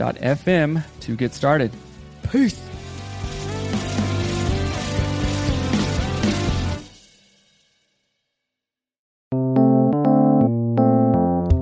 anchor.fm to get started. Peace.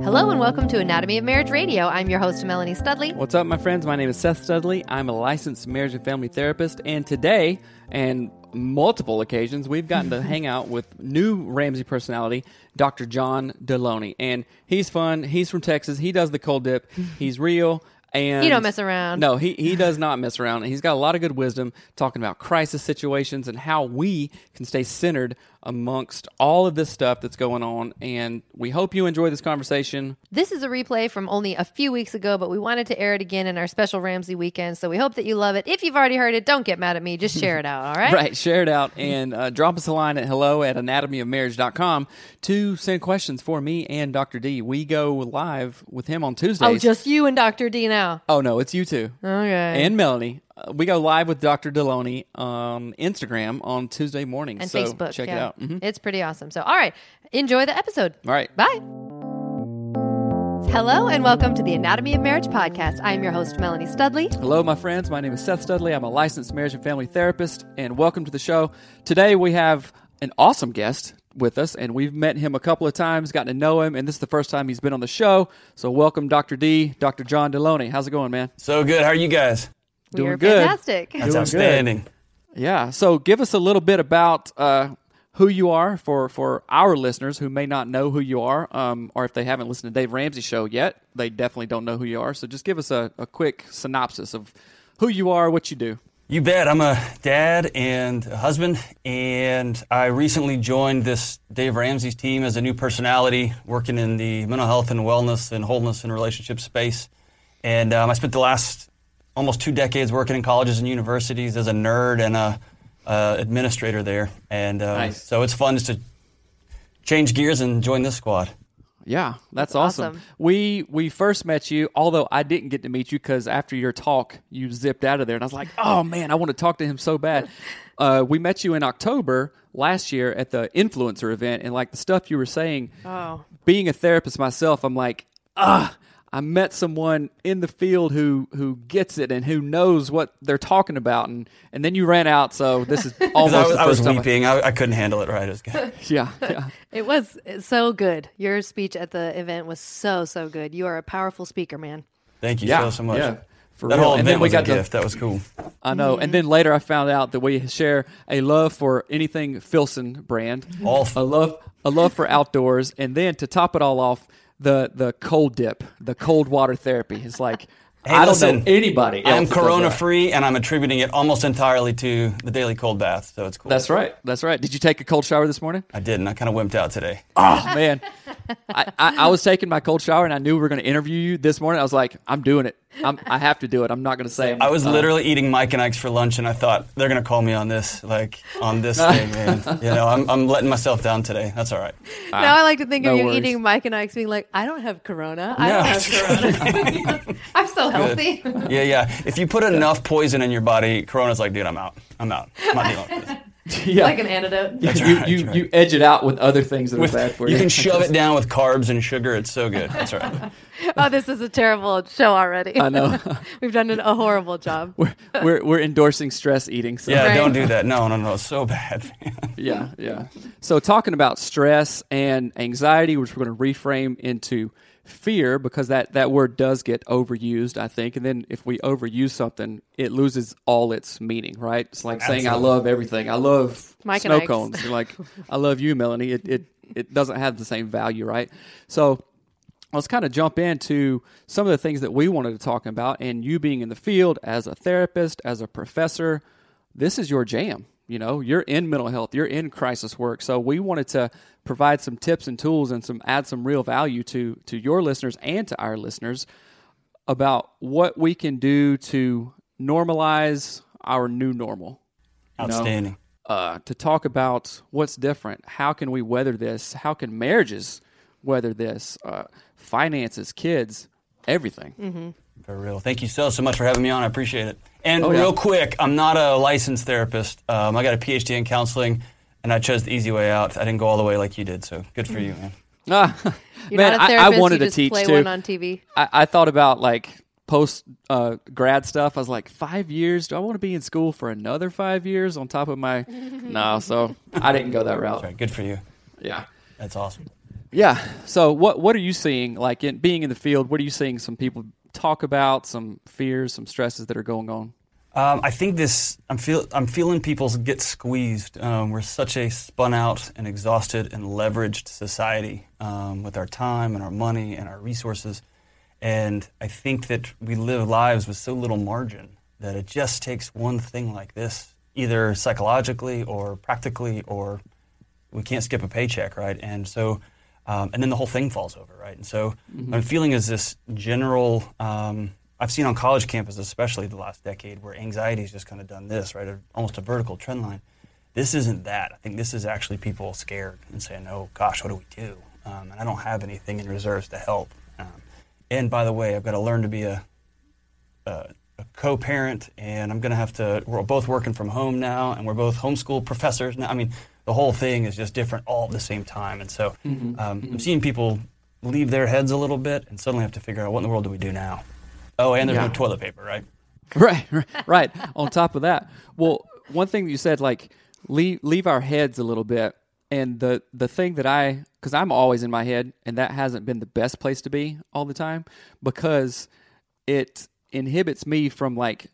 Hello and welcome to Anatomy of Marriage Radio. I'm your host, Melanie Studley. What's up, my friends? My name is Seth Studley. I'm a licensed marriage and family therapist, and today, and multiple occasions, we've gotten to hang out with new Ramsey personality, Dr. John Deloney, and he's fun. He's from Texas. He does the cold dip. He's real. And He don't mess around. No, he, he does not mess around. And He's got a lot of good wisdom talking about crisis situations and how we can stay centered amongst all of this stuff that's going on. And we hope you enjoy this conversation. This is a replay from only a few weeks ago, but we wanted to air it again in our special Ramsey weekend, so we hope that you love it. If you've already heard it, don't get mad at me. Just share it out, all right? Right, share it out and uh, drop us a line at hello at anatomyofmarriage.com to send questions for me and Dr. D. We go live with him on Tuesdays. Oh, just you and Dr. D now. Oh, no, it's you too. Okay. And Melanie. We go live with Dr. Deloney on Instagram on Tuesday mornings. and so Facebook. Check it yeah. out. Mhm. It's pretty awesome. So, all right, enjoy the episode. All right. Bye. Hello and welcome to the Anatomy of Marriage podcast. I am your host, Melanie Studley. Hello, my friends. My name is Seth Studley. I'm a licensed marriage and family therapist, and welcome to the show. Today, we have an awesome guest with us, and we've met him a couple of times, gotten to know him, and this is the first time he's been on the show. So, welcome, Dr. D, Dr. John Deloney. How's it going, man? So good. How are you guys? Doing We're good. fantastic. That's Doing good. outstanding. Yeah. So, give us a little bit about uh, who you are for, for our listeners who may not know who you are, um, or if they haven't listened to Dave Ramsey show yet, they definitely don't know who you are. So, just give us a, a quick synopsis of who you are, what you do. You bet. I'm a dad and a husband, and I recently joined this Dave Ramsey's team as a new personality, working in the mental health and wellness and wholeness and relationship space. And um, I spent the last almost two decades working in colleges and universities as a nerd and a uh, administrator there. And uh, Nice. so it's fun just to change gears and join this squad. Yeah, that's, That's awesome. awesome. We we first met you, although I didn't get to meet you because after your talk, you zipped out of there, and I was like, "Oh man, I want to talk to him so bad." Uh, we met you in October last year at the influencer event, and like the stuff you were saying, Oh. being a therapist myself, I'm like, ah, I met someone in the field who who gets it and who knows what they're talking about, and and then you ran out, so this is almost I was, the I was time weeping. I, I couldn't handle it right. It was good. yeah, yeah. It was so good. Your speech at the event was so, so good. You are a powerful speaker, man. Thank you Yeah, so, so much. yeah, for that real. whole And event then we was got a to- gift. That was cool. I know. And then later I found out that we share a love for anything Filson brand, All f- a love a love for outdoors, and then to top it all off, the the cold dip, the cold water therapy. It's like Hey, I don't know anybody. I'm corona free, and I'm attributing it almost entirely to the daily cold bath. So it's cool. That's right. That's right. Did you take a cold shower this morning? I didn't. I kind of wimped out today. Oh man, I, I, I was taking my cold shower and I knew we were going to interview you this morning. I was like, I'm doing it. I'm, I have to do it. I'm not going to say. I was uh, literally eating Mike and Ike's for lunch, and I thought they're gonna call me on this, like on this thing, man. You know, I'm, I'm letting myself down today. That's all right. now I like to think no of you worries. eating Mike and Ike's being like, I don't have corona. I No. don't have corona. I'm so healthy. Yeah, yeah. If you put enough poison in your body, Corona's like, dude, I'm out. I'm out. I'm not dealing with this. Yeah. like an antidote. you, right, you, that's right. you edge it out with other things that With- are bad for you you. can shove it down with carbs and sugar. It's so good. That's right. Oh, this is a terrible show already. I know. We've done an, a horrible job. we're, we're we're endorsing stress eating. So. Yeah, Right. don't do that. No, no, no. It's so bad. yeah, yeah. So talking about stress and anxiety, which we're going to reframe into fear because that that word does get overused, I think. And then if we overuse something, it loses all its meaning, right? It's like saying I love everything. I love Mike and snow Ike's. cones. You're like I love you, Melanie. It it it doesn't have the same value, right? So let's kind of jump into some of the things that we wanted to talk about and you being in the field as a therapist as a professor this is your jam you know you're in mental health you're in crisis work so we wanted to provide some tips and tools and some add some real value to to your listeners and to our listeners about what we can do to normalize our new normal you know? Outstanding. uh, to talk about what's different. How can we weather this? How can marriages weather this? Uh, finances, kids, everything. For real. Thank you so, so much for having me on. I appreciate it. And Oh, yeah. real quick, I'm not a licensed therapist. Um, I got a PhD in counseling, and I chose the easy way out. I didn't go all the way like you did, so good for you, man. Ah, You're man, not a I, therapist. I wanted you to just teach play too. one on TV. I, I thought about like post uh, grad stuff. I was like, five years? Do I want to be in school for another five years on top of my? no, so I didn't go that route. Right. Good for you. Yeah. That's awesome. Yeah. So what what are you seeing like in being in the field? What are you seeing some people talk about? Some fears, some stresses that are going on. Um, I think this. I'm feel. I'm feeling people get squeezed. Um, we're such a spun out and exhausted and leveraged society um, with our time and our money and our resources, and I think that we live lives with so little margin that it just takes one thing like this, either psychologically or practically, or we can't skip a paycheck, right? And so, um, and then the whole thing falls over, right? And so, what I'm feeling is this general. Um, I've seen on college campuses, especially the last decade, where anxiety's just kind of done this, right? A, almost a vertical trend line. This isn't that. I think this is actually people scared and saying, "Oh gosh, what do we do?" Um, and I don't have anything in reserves to help. Um, and by the way, I've got to learn to be a a, a co-parent, and I'm going to have to. We're both working from home now, and we're both homeschool professors now. I mean, the whole thing is just different all at the same time, and so um, I'm seeing people leave their heads a little bit and suddenly have to figure out what in the world do we do now. Oh, and there's Yeah. no toilet paper, right? Right, right, right. On top of that, well, one thing you said, like leave leave our heads a little bit, and the the thing that I, because I'm always in my head, and that hasn't been the best place to be all the time, because it inhibits me from like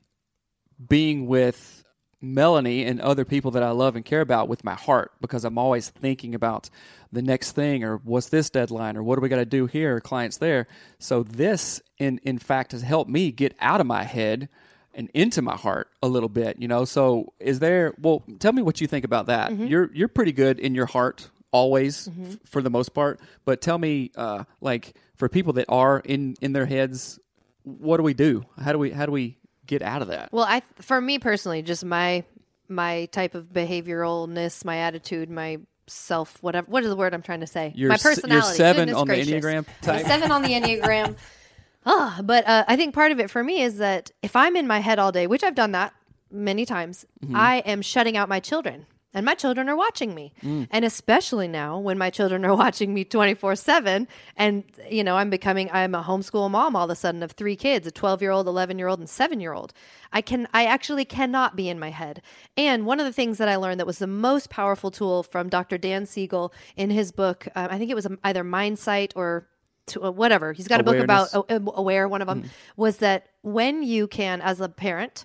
being with Melanie and other people that I love and care about with my heart, because I'm always thinking about the next thing or what's this deadline or what do we got to do here or clients there. So this in in fact has helped me get out of my head and into my heart a little bit, you know. So is there well tell me what you think about that. You're you're pretty good in your heart always f- for the most part, but tell me uh like for people that are in in their heads what do we do? How do we how do we get out of that? Well, I for me personally, just my my type of behavioralness, my attitude, my self, whatever. What is the word I'm trying to say? You're my s- you're personality. seven Goodness on the. Enneagram type? Seven on the enneagram. Ah, but uh, I think part of it for me is that if I'm in my head all day, which I've done that many times, Mm-hmm. I am shutting out my children. And my children are watching me. Mm. And especially now when my children are watching me 24 7. And, you know, I'm becoming, I'm a homeschool mom all of a sudden of three kids a 12 year old, 11 year old, and seven year old. I can, I actually cannot be in my head. And one of the things that I learned that was the most powerful tool from Dr. Dan Siegel in his book, uh, I think it was either Mindsight or to, uh, whatever. He's got a book about uh, aware. One of them was that when you can, as a parent,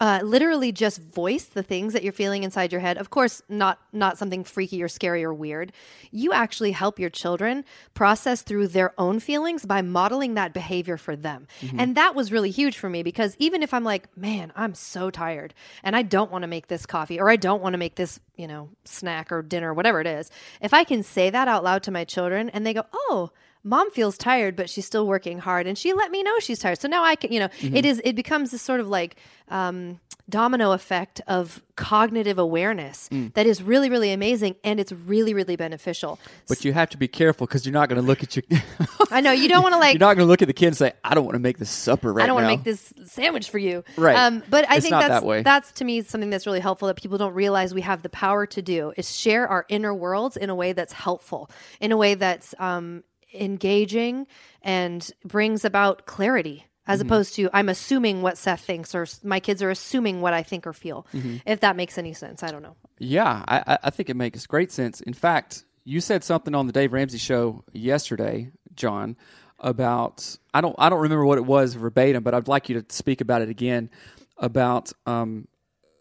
uh, literally just voice the things that you're feeling inside your head. Of course, not not something freaky or scary or weird. You actually help your children process through their own feelings by modeling that behavior for them. And that was really huge for me because even if I'm like, man, I'm so tired and I don't want to make this coffee or I don't want to make this, you know, snack or dinner, whatever it is, if I can say that out loud to my children and they go, oh, mom feels tired but she's still working hard and she let me know she's tired so now i can you know it is it becomes this sort of like um, domino effect of cognitive awareness that is really really amazing and it's really really beneficial But you have to be careful because you're not going to look at your. i know you don't want to like you're not going to look at the kid and say, "I don't want to make this supper right now. I don't want to make this sandwich for you. Right. Um, but I It's think that's that way. that's to me something that's really helpful that people don't realize we have the power to do is share our inner worlds in a way that's helpful, in a way that's um, engaging and brings about clarity. As Mm-hmm. opposed to, I'm assuming what Seth thinks, or my kids are assuming what I think or feel. Mm-hmm. If that makes any sense, I don't know. Yeah, I, I- I think it makes great sense. In fact, you said something on the Dave Ramsey show yesterday, John, about I don't I don't remember what it was verbatim, but I'd like you to speak about it again about um,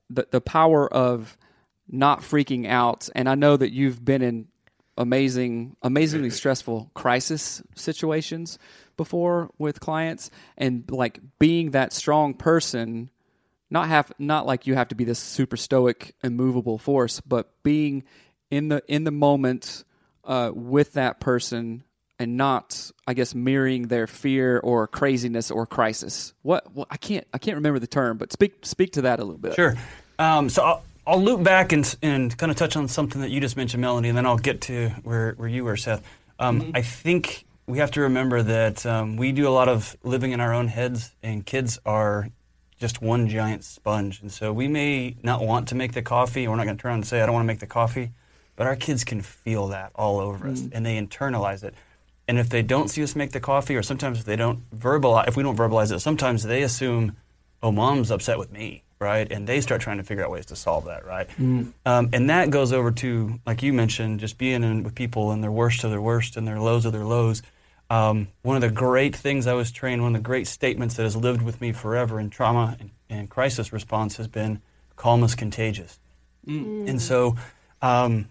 the the power of not freaking out. And I know that you've been in amazing, amazingly stressful crisis situations before with clients, and like being that strong person not have not like you have to be this super stoic immovable force but being in the in the moment uh, with that person and not i guess mirroring their fear or craziness or crisis. What, what i can't i can't remember the term but speak speak to that a little bit. Sure. Um, so I'll, I'll loop back and, and kind of touch on something that you just mentioned, Melanie, and then I'll get to where, where you were, Seth. Um, I think we have to remember that um, we do a lot of living in our own heads, and kids are just one giant sponge. And so we may not want to make the coffee, we're not going to turn around and say, I don't want to make the coffee, but our kids can feel that all over us, and they internalize it. And if they don't see us make the coffee, or sometimes if they don't verbalize, if we don't verbalize it, sometimes they assume, oh, mom's upset with me, right? And they start trying to figure out ways to solve that, right? Um, and that goes over to, like you mentioned, just being in with people and their worst of their worst and their lows of their lows. Um, one of the great things I was trained, one of the great statements that has lived with me forever in trauma and, and crisis response has been calm is contagious. And so um,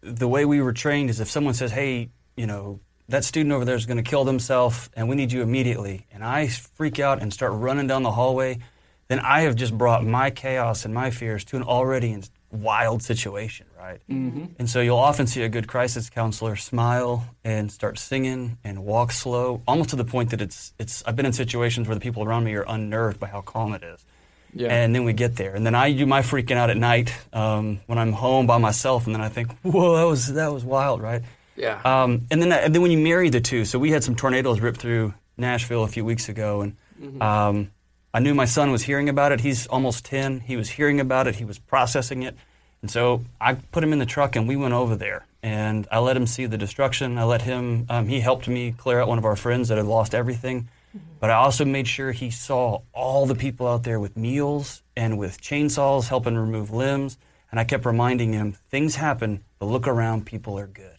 the way we were trained is if someone says, hey, you know, that student over there is going to kill themselves and we need you immediately, and I freak out and start running down the hallway, then I have just brought my chaos and my fears to an already wild situation, right? Mm-hmm. And so you'll often see a good crisis counselor smile and start singing and walk slow, almost to the point that it's, it's I've been in situations where the people around me are unnerved by how calm it is. Yeah. And then we get there, and then I do my freaking out at night um, when I'm home by myself, and then I think, "Whoa, that was that was wild, right?" Yeah. Um, and then and then when you marry the two, so we had some tornadoes rip through Nashville a few weeks ago, and um, I knew my son was hearing about it. He's almost ten. He was hearing about it. He was processing it, and so I put him in the truck, and we went over there, and I let him see the destruction. I let him. Um, he helped me clear out one of our friends that had lost everything. But I also made sure he saw all the people out there with meals and with chainsaws helping remove limbs. And I kept reminding him things happen, but look around, people are good.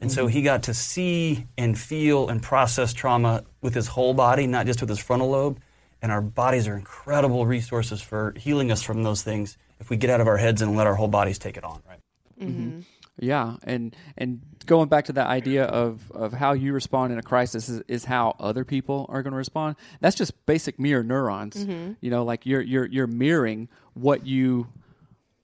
And so he got to see and feel and process trauma with his whole body, not just with his frontal lobe. And our bodies are incredible resources for healing us from those things if we get out of our heads and let our whole bodies take it on, right? Mm-hmm. Yeah, and and going back to that idea of of how you respond in a crisis is, is how other people are going to respond. That's just basic mirror neurons. You know, like you're you're you're mirroring what you.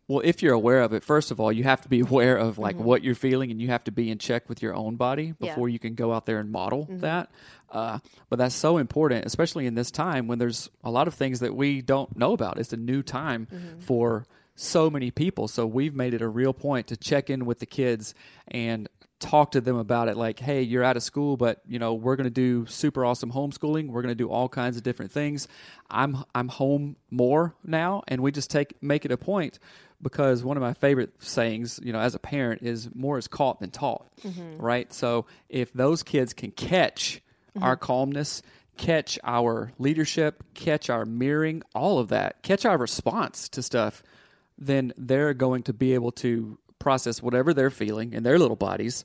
Well, if you're aware of it, first of all, you have to be aware of like mm-hmm. what you're feeling, and you have to be in check with your own body Yeah. before you can go out there and model mm-hmm. that. Uh, but that's so important, especially in this time when there's a lot of things that we don't know about. It's a new time mm-hmm. for so many people. So we've made it a real point to check in with the kids and talk to them about it like hey you're out of school but you know we're going to do super awesome homeschooling we're going to do all kinds of different things i'm i'm home more now and we just take make it a point because one of my favorite sayings you know as a parent is more is caught than taught mm-hmm. right? So if those kids can catch mm-hmm. our calmness catch our leadership catch our mirroring all of that catch our response to stuff then they're going to be able to process whatever they're feeling in their little bodies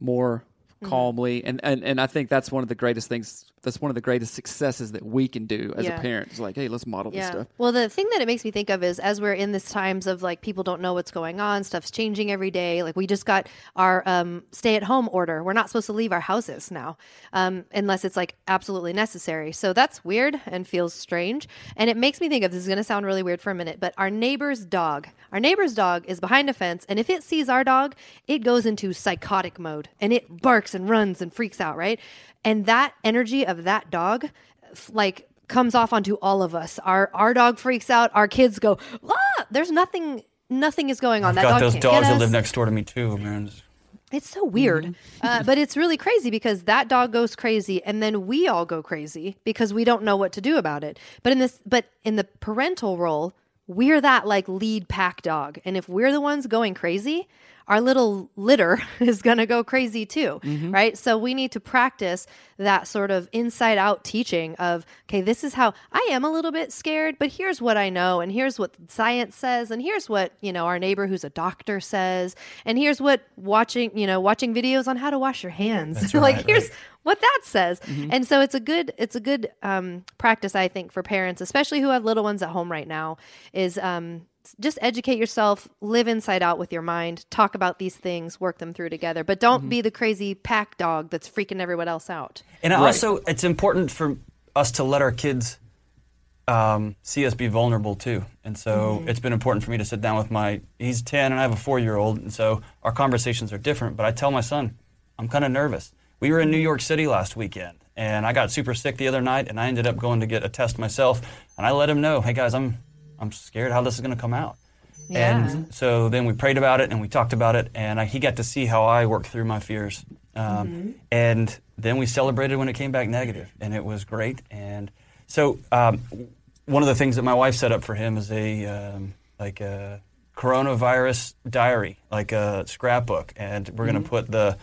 more mm-hmm. calmly. And, and and I think that's one of the greatest things that's one of the greatest successes that we can do as Yeah. a parent. It's like, hey, let's model this stuff. Well, the thing that it makes me think of is as we're in this times of like people don't know what's going on, stuff's changing every day. Like we just got our um, stay at home order. We're not supposed to leave our houses now um, unless it's like absolutely necessary. So that's weird and feels strange. And it makes me think of this is going to sound really weird for a minute, but our neighbor's dog, our neighbor's dog is behind a fence. And if it sees our dog, it goes into psychotic mode and it barks and runs and freaks out, right? And that energy of that dog, like, comes off onto all of us. Our our dog freaks out. Our kids go, ah! There's nothing. Nothing is going on. I've that got dog those dogs that live next door to me too, man. It's so weird, uh, but it's really crazy because that dog goes crazy, and then we all go crazy because we don't know what to do about it. But in this, but in the parental role, we're that like lead pack dog, and if we're the ones going crazy, our little litter is going to go crazy too, right? So we need to practice that sort of inside out teaching of, okay, this is how I am a little bit scared, but here's what I know, and here's what science says, and here's what, you know, our neighbor who's a doctor says, and here's what watching, you know, watching videos on how to wash your hands. like, here's right. what that says. And so it's a good it's a good um, practice I think for parents, especially who have little ones at home right now, is um, just educate yourself, live inside out with your mind, talk about these things, work them through together, but don't be the crazy pack dog that's freaking everyone else out. And also, it's important for us to let our kids um, see us be vulnerable too. And so it's been important for me to sit down with my, he's 10 and I have a four year old. And so our conversations are different. But I tell my son, I'm kind of nervous. We were in New York City last weekend and I got super sick the other night and I ended up going to get a test myself. And I let him know, hey guys, I'm, I'm scared how this is going to come out. Yeah. And so then we prayed about it and we talked about it, and I, he got to see how I worked through my fears. Um, And then we celebrated when it came back negative, and it was great. And so um, one of the things that my wife set up for him is a um, like a coronavirus diary, like a scrapbook, and we're going to put the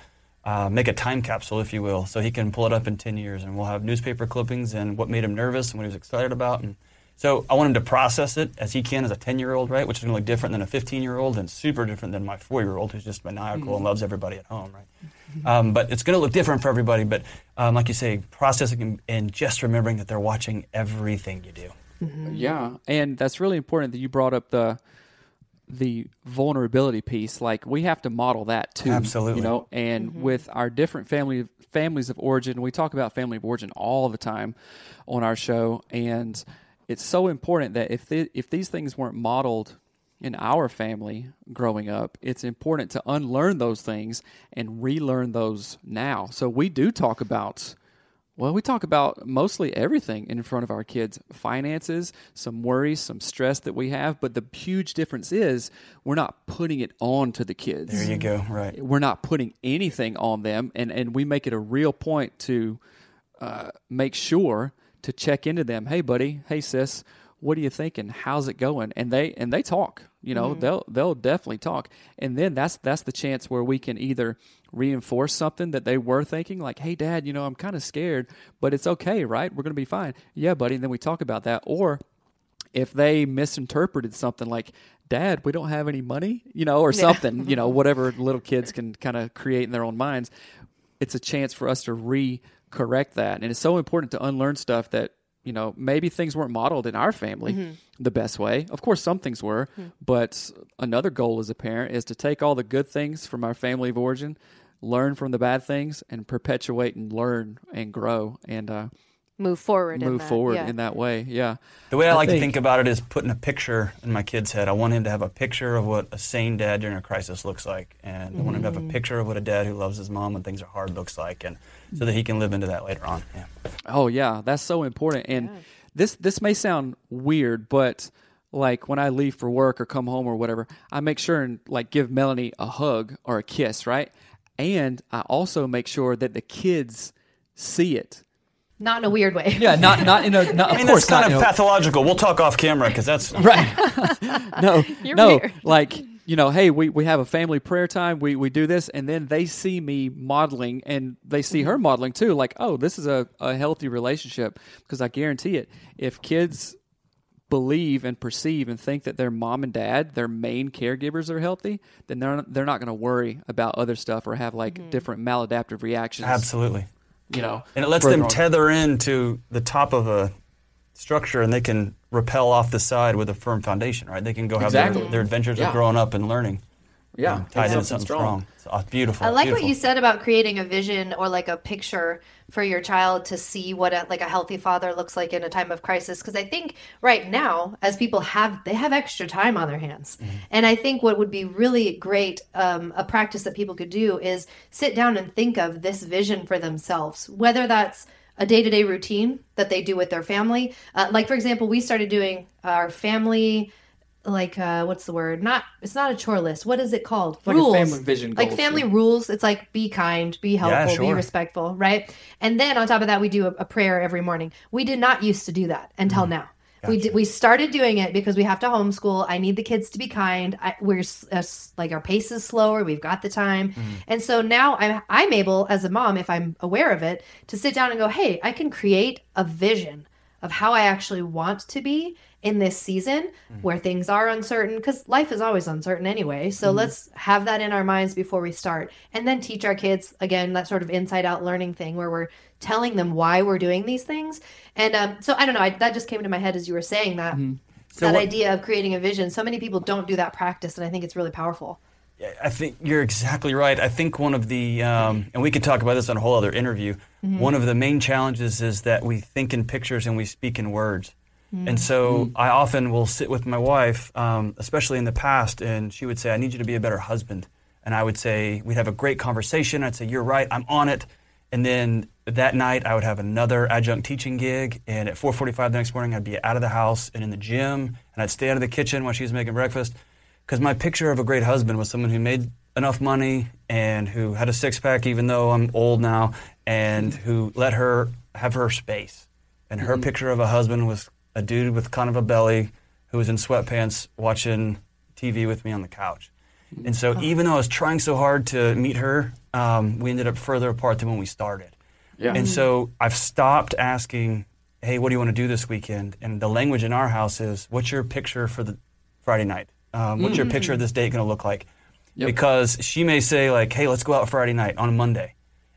uh, make a time capsule, if you will, so he can pull it up in 10 years, and we'll have newspaper clippings and what made him nervous and what he was excited about. And so I want him to process it as he can as a 10 year old, right? Which is going to look different than a 15 year old and super different than my four year old who's just maniacal and loves everybody at home, right? Um, but it's going to look different for everybody. But um, like you say, processing and, and just remembering that they're watching everything you do. Yeah, and that's really important that you brought up the the vulnerability piece. Like we have to model that too. Absolutely. You know, and with our different family families of origin, we talk about family of origin all the time on our show, and it's so important that if the, if these things weren't modeled in our family growing up, it's important to unlearn those things and relearn those now. So we do talk about well, we talk about mostly everything in front of our kids finances, some worries, some stress that we have. But the huge difference is we're not putting it on to the kids. There you go, right. We're not putting anything on them. And, and we make it a real point to uh, make sure to check into them. Hey, buddy. Hey, sis. What are you thinking? How's it going? And they and they talk. You know, mm-hmm. they'll they'll definitely talk. And then that's that's the chance where we can either reinforce something that they were thinking, like, "Hey, Dad, you know, I'm kind of scared, but it's okay, right? We're going to be fine." Yeah, buddy. And then we talk about that. Or if they misinterpreted something like, Dad, we don't have any money, you know, or something, you know, whatever little kids can kind of create in their own minds, it's a chance for us to re correct that. And it's so important to unlearn stuff that, you know, maybe things weren't modeled in our family the best way. Of course, some things were, but another goal as a parent is to take all the good things from our family of origin, learn from the bad things, and perpetuate and learn and grow and uh, Move forward. in move that, forward yeah. in that way. Yeah. The way I, I like think- to think about it is putting a picture in my kid's head. I want him to have a picture of what a sane dad during a crisis looks like, and I want him to have a mm. picture of what a dad who loves his mom when things are hard looks like, and so that he can live into that later on. Yeah. Oh yeah, that's so important. And this this may sound weird, but like when I leave for work or come home or whatever, I make sure and like give Melanie a hug or a kiss, right? And I also make sure that the kids see it. Not in a weird way. Yeah, not not in a not, I of mean, course that's kind not of in a- pathological. We'll talk off camera because that's right. no, You're no, weird. like you know, hey, we, we have a family prayer time. We we do this, and then they see me modeling, and they see her mm-hmm. modeling too. Like, oh, this is a, a healthy relationship. Because I guarantee it, if kids believe and perceive and think that their mom and dad, their main caregivers, are healthy, then they're not, they're not going to worry about other stuff or have like mm-hmm. different maladaptive reactions. absolutely. You know. And it lets them on. tether into the top of a structure and they can rappel off the side with a firm foundation, right? They can go have Exactly. their, their adventures Yeah. of growing up and learning. Yeah, um, tied take into something strong. It's uh, beautiful. I like beautiful. what you said about creating a vision or like a picture for your child to see what a, like a healthy father looks like in a time of crisis because I think right now as people have they have extra time on their hands Mm-hmm. and I think what would be really great um, a practice that people could do is sit down and think of this vision for themselves whether that's a day-to-day routine that they do with their family uh, like for example we started doing our family like uh what's the word? Not it's not a chore list. What is it called? Like a family vision like family yeah. rules. It's like be kind be helpful be sure. respectful right? And then on top of that we do a, a prayer every morning. We did not used to do that until now. We did, we started doing it because we have to homeschool. I need the kids to be kind. I, we're uh, like our pace is slower. We've got the time, and so now I'm I'm able as a mom, if I'm aware of it, to sit down and go, hey, I can create a vision of how I actually want to be in this season where things are uncertain because life is always uncertain anyway. So let's have that in our minds before we start and then teach our kids again that sort of inside out learning thing where we're telling them why we're doing these things. And um, so I don't know, I, that just came into my head as you were saying that. So that what- idea of creating a vision. So many people don't do that practice, and I think it's really powerful. I think you're exactly right. I think one of the, um, and we could talk about this on a whole other interview. One of the main challenges is that we think in pictures and we speak in words. Mm. And so mm. I often will sit with my wife, um, especially in the past, and she would say, I need you to be a better husband. And I would say, we'd have a great conversation. I'd say, You're right, I'm on it. And then that night, I would have another adjunct teaching gig, and at 4:45 the next morning, I'd be out of the house and in the gym, and I'd stay out of the kitchen while she was making breakfast, because my picture of a great husband was someone who made enough money and who had a six pack, even though I'm old now, and who let her have her space. And her mm-hmm. picture of a husband was a dude with kind of a belly who was in sweatpants watching TV with me on the couch. And so, even though I was trying so hard to meet her, um, we ended up further apart than when we started. Yeah. And so, I've stopped asking, "Hey, what do you want to do this weekend?" And the language in our house is, "What's your picture for the Friday night? Um, what's your picture of this date going to look like?" Yep. Because she may say, like, "Hey, let's go out Friday night on a Monday."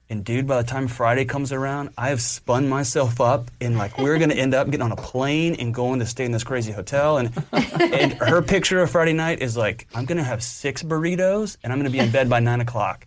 And dude, by the time Friday comes around, I have spun myself up and like we're gonna end up getting on a plane and going to stay in this crazy hotel. And and her picture of Friday night is like, I'm gonna have six burritos and I'm gonna be in bed by nine o'clock.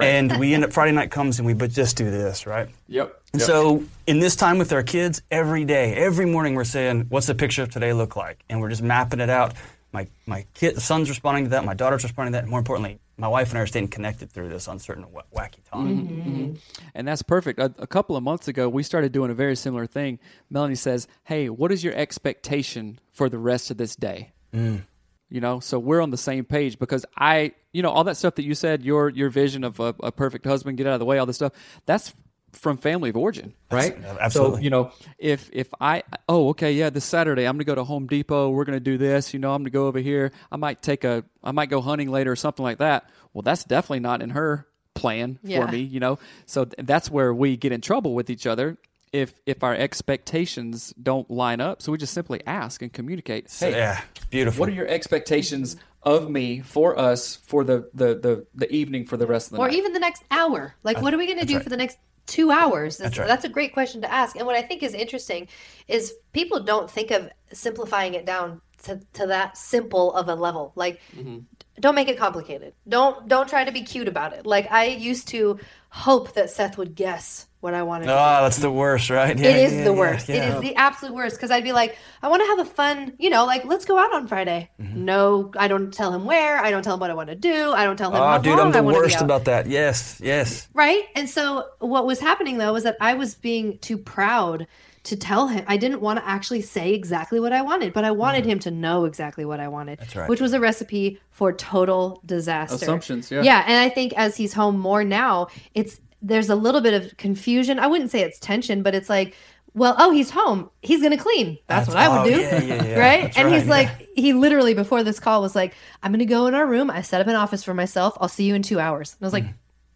And we end up Friday night comes and we but just do this, right? Yep. And Yep. so in this time with our kids, every day, every morning we're saying, what's the picture of today look like? And we're just mapping it out. My my kid son's responding to that, my daughter's responding to that, and more importantly, my wife and I are staying connected through this uncertain wa- wacky time. Mm-hmm, mm-hmm. mm-hmm. And that's perfect. A, a couple of months ago, we started doing a very similar thing. Melanie says, Hey, what is your expectation for the rest of this day? Mm. You know, so we're on the same page because I, you know, all that stuff that you said, your your vision of a, a perfect husband, get out of the way, all this stuff, that's from family of origin, right? That's- absolutely. So, you know, if if I, oh, okay, yeah, this Saturday I'm gonna go to Home Depot. We're gonna do this. You know, I'm gonna go over here. I might take a, I might go hunting later or something like that. Well, that's definitely not in her plan Yeah. for me you know so th- that's where we get in trouble with each other if if our expectations don't line up so we just simply ask and communicate So, hey yeah, beautiful. what are your expectations of me for us for the the the, the evening for the rest of the night? or night even the next hour. Like, what are we going to do right. for the next two hours? That's, right. that's a great question to ask. And what I think is interesting is people don't think of simplifying it down to, to that simple of a level. Like, mm-hmm. Don't make it complicated. Don't don't try to be cute about it. Like I used to hope that Seth would guess what I wanted. to do. Oh, that's the worst, right? Yeah, It is yeah, the worst. It yeah. is the absolute worst because I'd be like, I want to have a fun, you know, like let's go out on Friday. Mm-hmm. No, I don't tell him where. I don't tell him what I want to do. I don't tell him Oh, how dude, I'm the want to be worst about that. Yes, yes. Right? And so what was happening though was that I was being too proud to tell him. I didn't want to actually say exactly what I wanted, but I wanted him to know exactly what I wanted. That's Mm. right. Which was a recipe for total disaster. Assumptions, yeah. Yeah, and I think as he's home more now, it's there's a little bit of confusion. I wouldn't say it's tension, but it's like well, oh, he's home. He's going to clean. That's, what I would oh, do. yeah, yeah, yeah. right? That's and he's right, like, he literally before this call was like, I'm going to go in our room. I set up an office for myself. I'll see you in two hours. And I was like,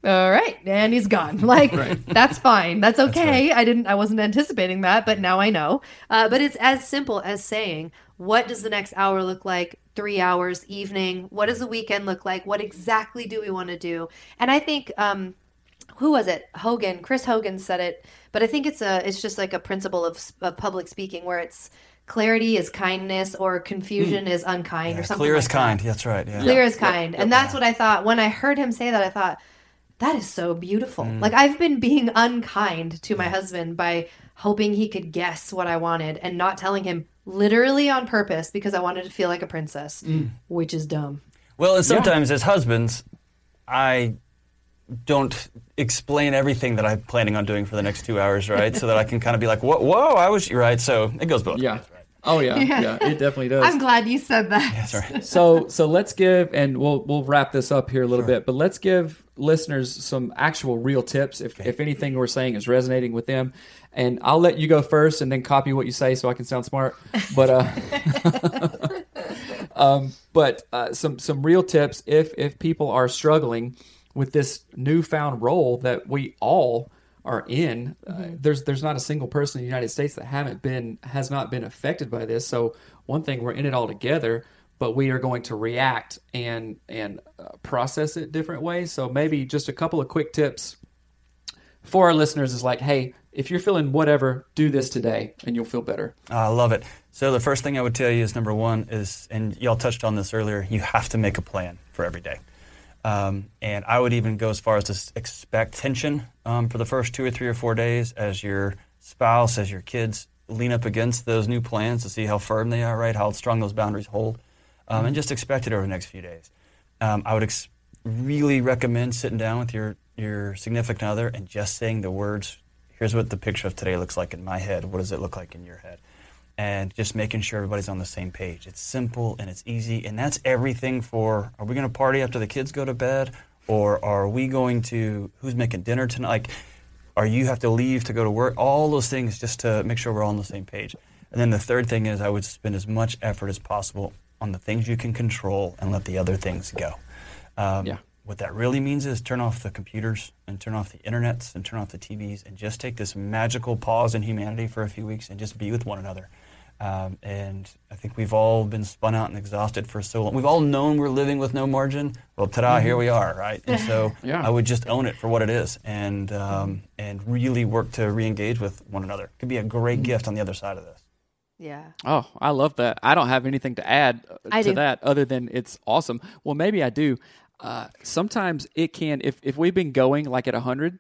all right. And he's gone. Like, that's fine. That's okay. I didn't, I wasn't anticipating that, but now I know. Uh, but it's as simple as saying, what does the next hour look like? Three hours, evening. What does the weekend look like? What exactly do we want to do? And I think, um, who was it? Hogan, Chris Hogan said it, but I think it's a it's just like a principle of, of public speaking where it's clarity is kindness or confusion is unkind or something. Clear like as that. kind. That's right. Yeah. Clear is kind, and that's what I thought when I heard him say that. I thought that is so beautiful. Mm. Like I've been being unkind to my husband by hoping he could guess what I wanted and not telling him literally on purpose because I wanted to feel like a princess, Mm. which is dumb. Well, and sometimes as husbands, I don't explain everything that I'm planning on doing for the next two hours, right? so that I can kind of be like, whoa, whoa, I was right. So it goes both Yeah. ways, right? Oh yeah, yeah, it definitely does. I'm glad you said that. That's right. so so let's give and we'll we'll wrap this up here a little bit but let's give listeners some actual real tips if, if anything we're saying is resonating with them and i'll let you go first and then copy what you say so i can sound smart but uh um but uh, some some real tips if if people are struggling with this newfound role that we all are in. Uh, there's there's not a single person in the United States that haven't been has not been affected by this. So one thing we're in it all together, but we are going to react and and uh, process it different ways. So maybe just a couple of quick tips for our listeners is like, hey, if you're feeling whatever, do this today and you'll feel better. I love it. So the first thing I would tell you is number one is, and y'all touched on this earlier, you have to make a plan for every day. Um, and I would even go as far as to expect tension um, for the first two or three or four days as your spouse, as your kids lean up against those new plans to see how firm they are, right? How strong those boundaries hold. Um, and just expect it over the next few days. Um, I would ex- really recommend sitting down with your, your significant other and just saying the words, here's what the picture of today looks like in my head. What does it look like in your head? And just making sure everybody's on the same page. It's simple and it's easy, and that's everything for are we going to party after the kids go to bed, or are we going to who's making dinner tonight? Like, are you have to leave to go to work? All those things just to make sure we're all on the same page. And then the third thing is I would spend as much effort as possible on the things you can control and let the other things go. Um, Yeah. What that really means is turn off the computers and turn off the internets and turn off the TVs and just take this magical pause in humanity for a few weeks and just be with one another. Um, and I think we've all been spun out and exhausted for so long. We've all known we're living with no margin. Well, ta-da, here we are, right? And so Yeah. I would just own it for what it is and um, and really work to re-engage with one another. It could be a great gift on the other side of this. Yeah. Oh, I love that. I don't have anything to add uh, I to do. that other than it's awesome. Well, maybe I do. Uh, sometimes it can, if, if we've been going like at 100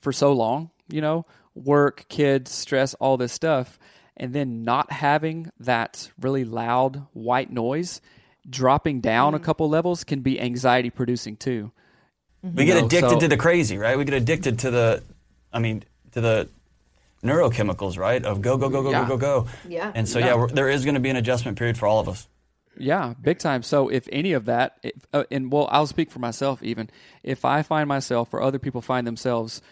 for so long, you know, work, kids, stress, all this stuff, and then not having that really loud white noise, dropping down Mm. a couple levels can be anxiety producing too. We get know, addicted so- to the crazy, right? We get addicted to the, I mean, to the neurochemicals, right? Of go, go, go, go, Yeah. go, go, go. Yeah. And so, Yeah. yeah, there is going to be an adjustment period for all of us. Yeah, big time. So if any of that, if, uh, and well, I'll speak for myself even. If I find myself or other people find themselves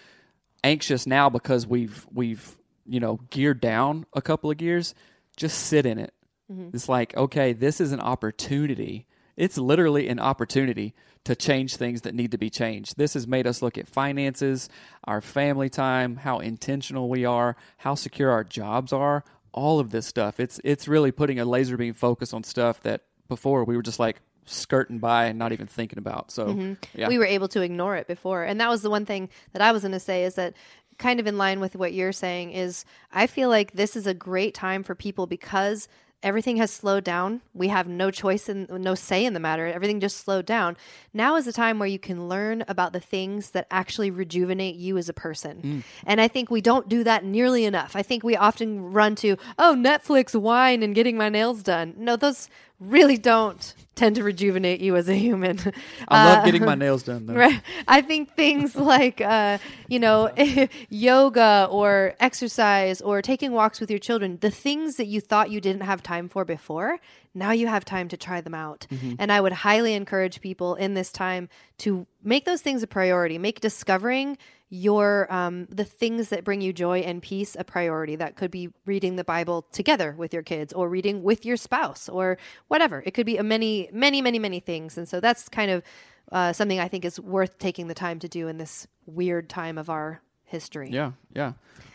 anxious now because we've we've you know geared down a couple of gears, just sit in it. Mm-hmm. It's like okay, this is an opportunity. It's literally an opportunity to change things that need to be changed. This has made us look at finances, our family time, how intentional we are, how secure our jobs are, all of this stuff. It's it's really putting a laser beam focus on stuff that before we were just like skirting by and not even thinking about. So mm-hmm. yeah. we were able to ignore it before and that was the one thing that i was going to say is that kind of in line with what you're saying is i feel like this is a great time for people because everything has slowed down. We have no choice and no say in the matter. Everything just slowed down. Now is a time where you can learn about the things that actually rejuvenate you as a person. Mm. And i think we don't do that nearly enough. I think we often run to oh netflix wine and getting my nails done. No those really don't tend to rejuvenate you as a human I love Uh, getting my nails done though. Right. I think things like, uh, you know, yoga or exercise or taking walks with your children, the things that you thought you didn't have time for before, now you have time to try them out. And I would highly encourage people in this time to make those things a priority, make discovering your um, the things that bring you joy and peace a priority that could be reading the bible together with your kids or reading with your spouse or whatever it could be a many many many many things and so that's kind of uh, something I think is worth taking the time to do in this weird time of our history. Yeah, yeah.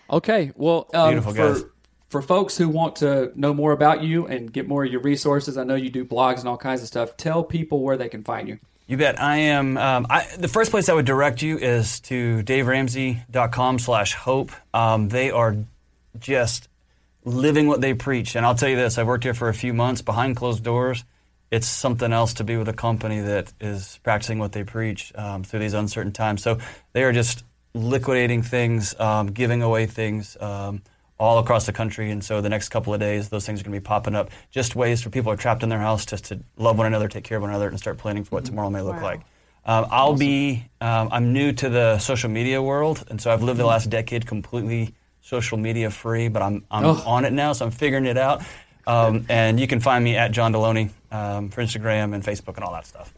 Okay, well, um, Beautiful, for, guys. For folks who want to know more about you and get more of your resources, I know you do blogs and all kinds of stuff. Tell people where they can find you. You bet. I am. Um, I, the first place I would direct you is to daveramsey.com slash hope. Um, they are just living what they preach. And I'll tell you this I've worked here for a few months behind closed doors. It's something else to be with a company that is practicing what they preach um, through these uncertain times. So they are just liquidating things, um, giving away things um, all across the country. And so the next couple of days, those things are going to be popping up. Just ways for people who are trapped in their house just to love one another, take care of one another, and start planning for what tomorrow may look Wow. like. Um, I'll be, um, I'm new to the social media world, and so I've lived the last decade completely social media free, but I'm, I'm Oh. on it now, so I'm figuring it out. Um, and you can find me at John Deloney um, for Instagram and Facebook and all that stuff.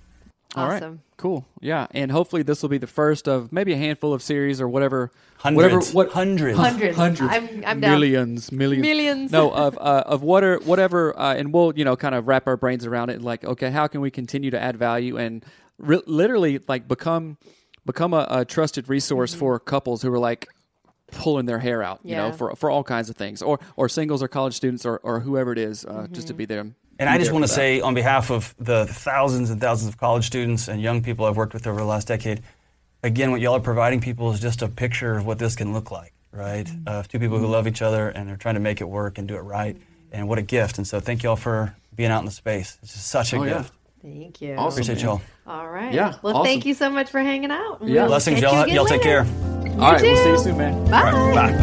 All right. Awesome. Cool. Yeah. And hopefully this will be the first of maybe a handful of series or whatever. Hundreds. Whatever. What Hundreds. Hundreds. Hundreds. I'm, I'm down. millions, millions, Millions. No, of uh, of what are, whatever, uh, and we'll you know kind of wrap our brains around it. Like, okay, how can we continue to add value and re- literally like become become a, a trusted resource for couples who are like pulling their hair out, you know, for for all kinds of things, or or singles or college students or or whoever it is, uh, just to be there. And I just want to say, on behalf of the thousands and thousands of college students and young people I've worked with over the last decade, again, what y'all are providing people is just a picture of what this can look like, right? Mm-hmm. Of two people who mm-hmm. love each other and are trying to make it work and do it right. And what a gift. And so thank y'all for being out in the space. It's just such a Oh, yeah. gift. Thank you. Awesome. Appreciate man. y'all. All right. Yeah, Well, awesome. thank you so much for hanging out. Yeah. We'll Blessings, you y'all. Y'all take later. care. All right, we'll see you soon, man. Bye. Bye.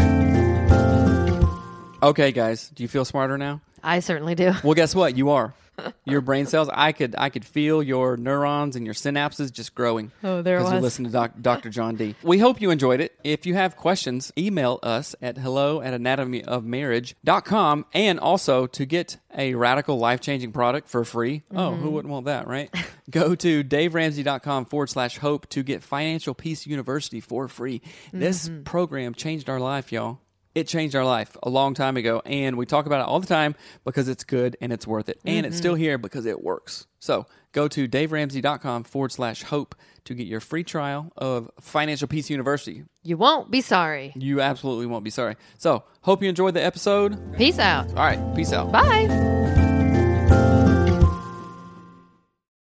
Okay, guys, do you feel smarter now? I certainly do. Well, guess what? You are. Your brain cells. I could. I could feel your neurons and your synapses just growing. Oh, there Because you was. listen to doc, Dr. John D. We hope you enjoyed it. If you have questions, email us at hello at anatomyofmarriage.com and also to get a radical life changing product for free. Oh, Mm-hmm. who wouldn't want that, right? Go to daveramsey.com forward slash hope to get Financial Peace University for free. This Mm-hmm. program changed our life, y'all. It changed our life a long time ago, and we talk about it all the time because it's good and it's worth it. And it's still mm-hmm. here because it works. So go to daveramsey.com forward slash hope to get your free trial of Financial Peace University. You won't be sorry. You absolutely won't be sorry. So, hope you enjoyed the episode. Peace out. All right, peace out. Bye.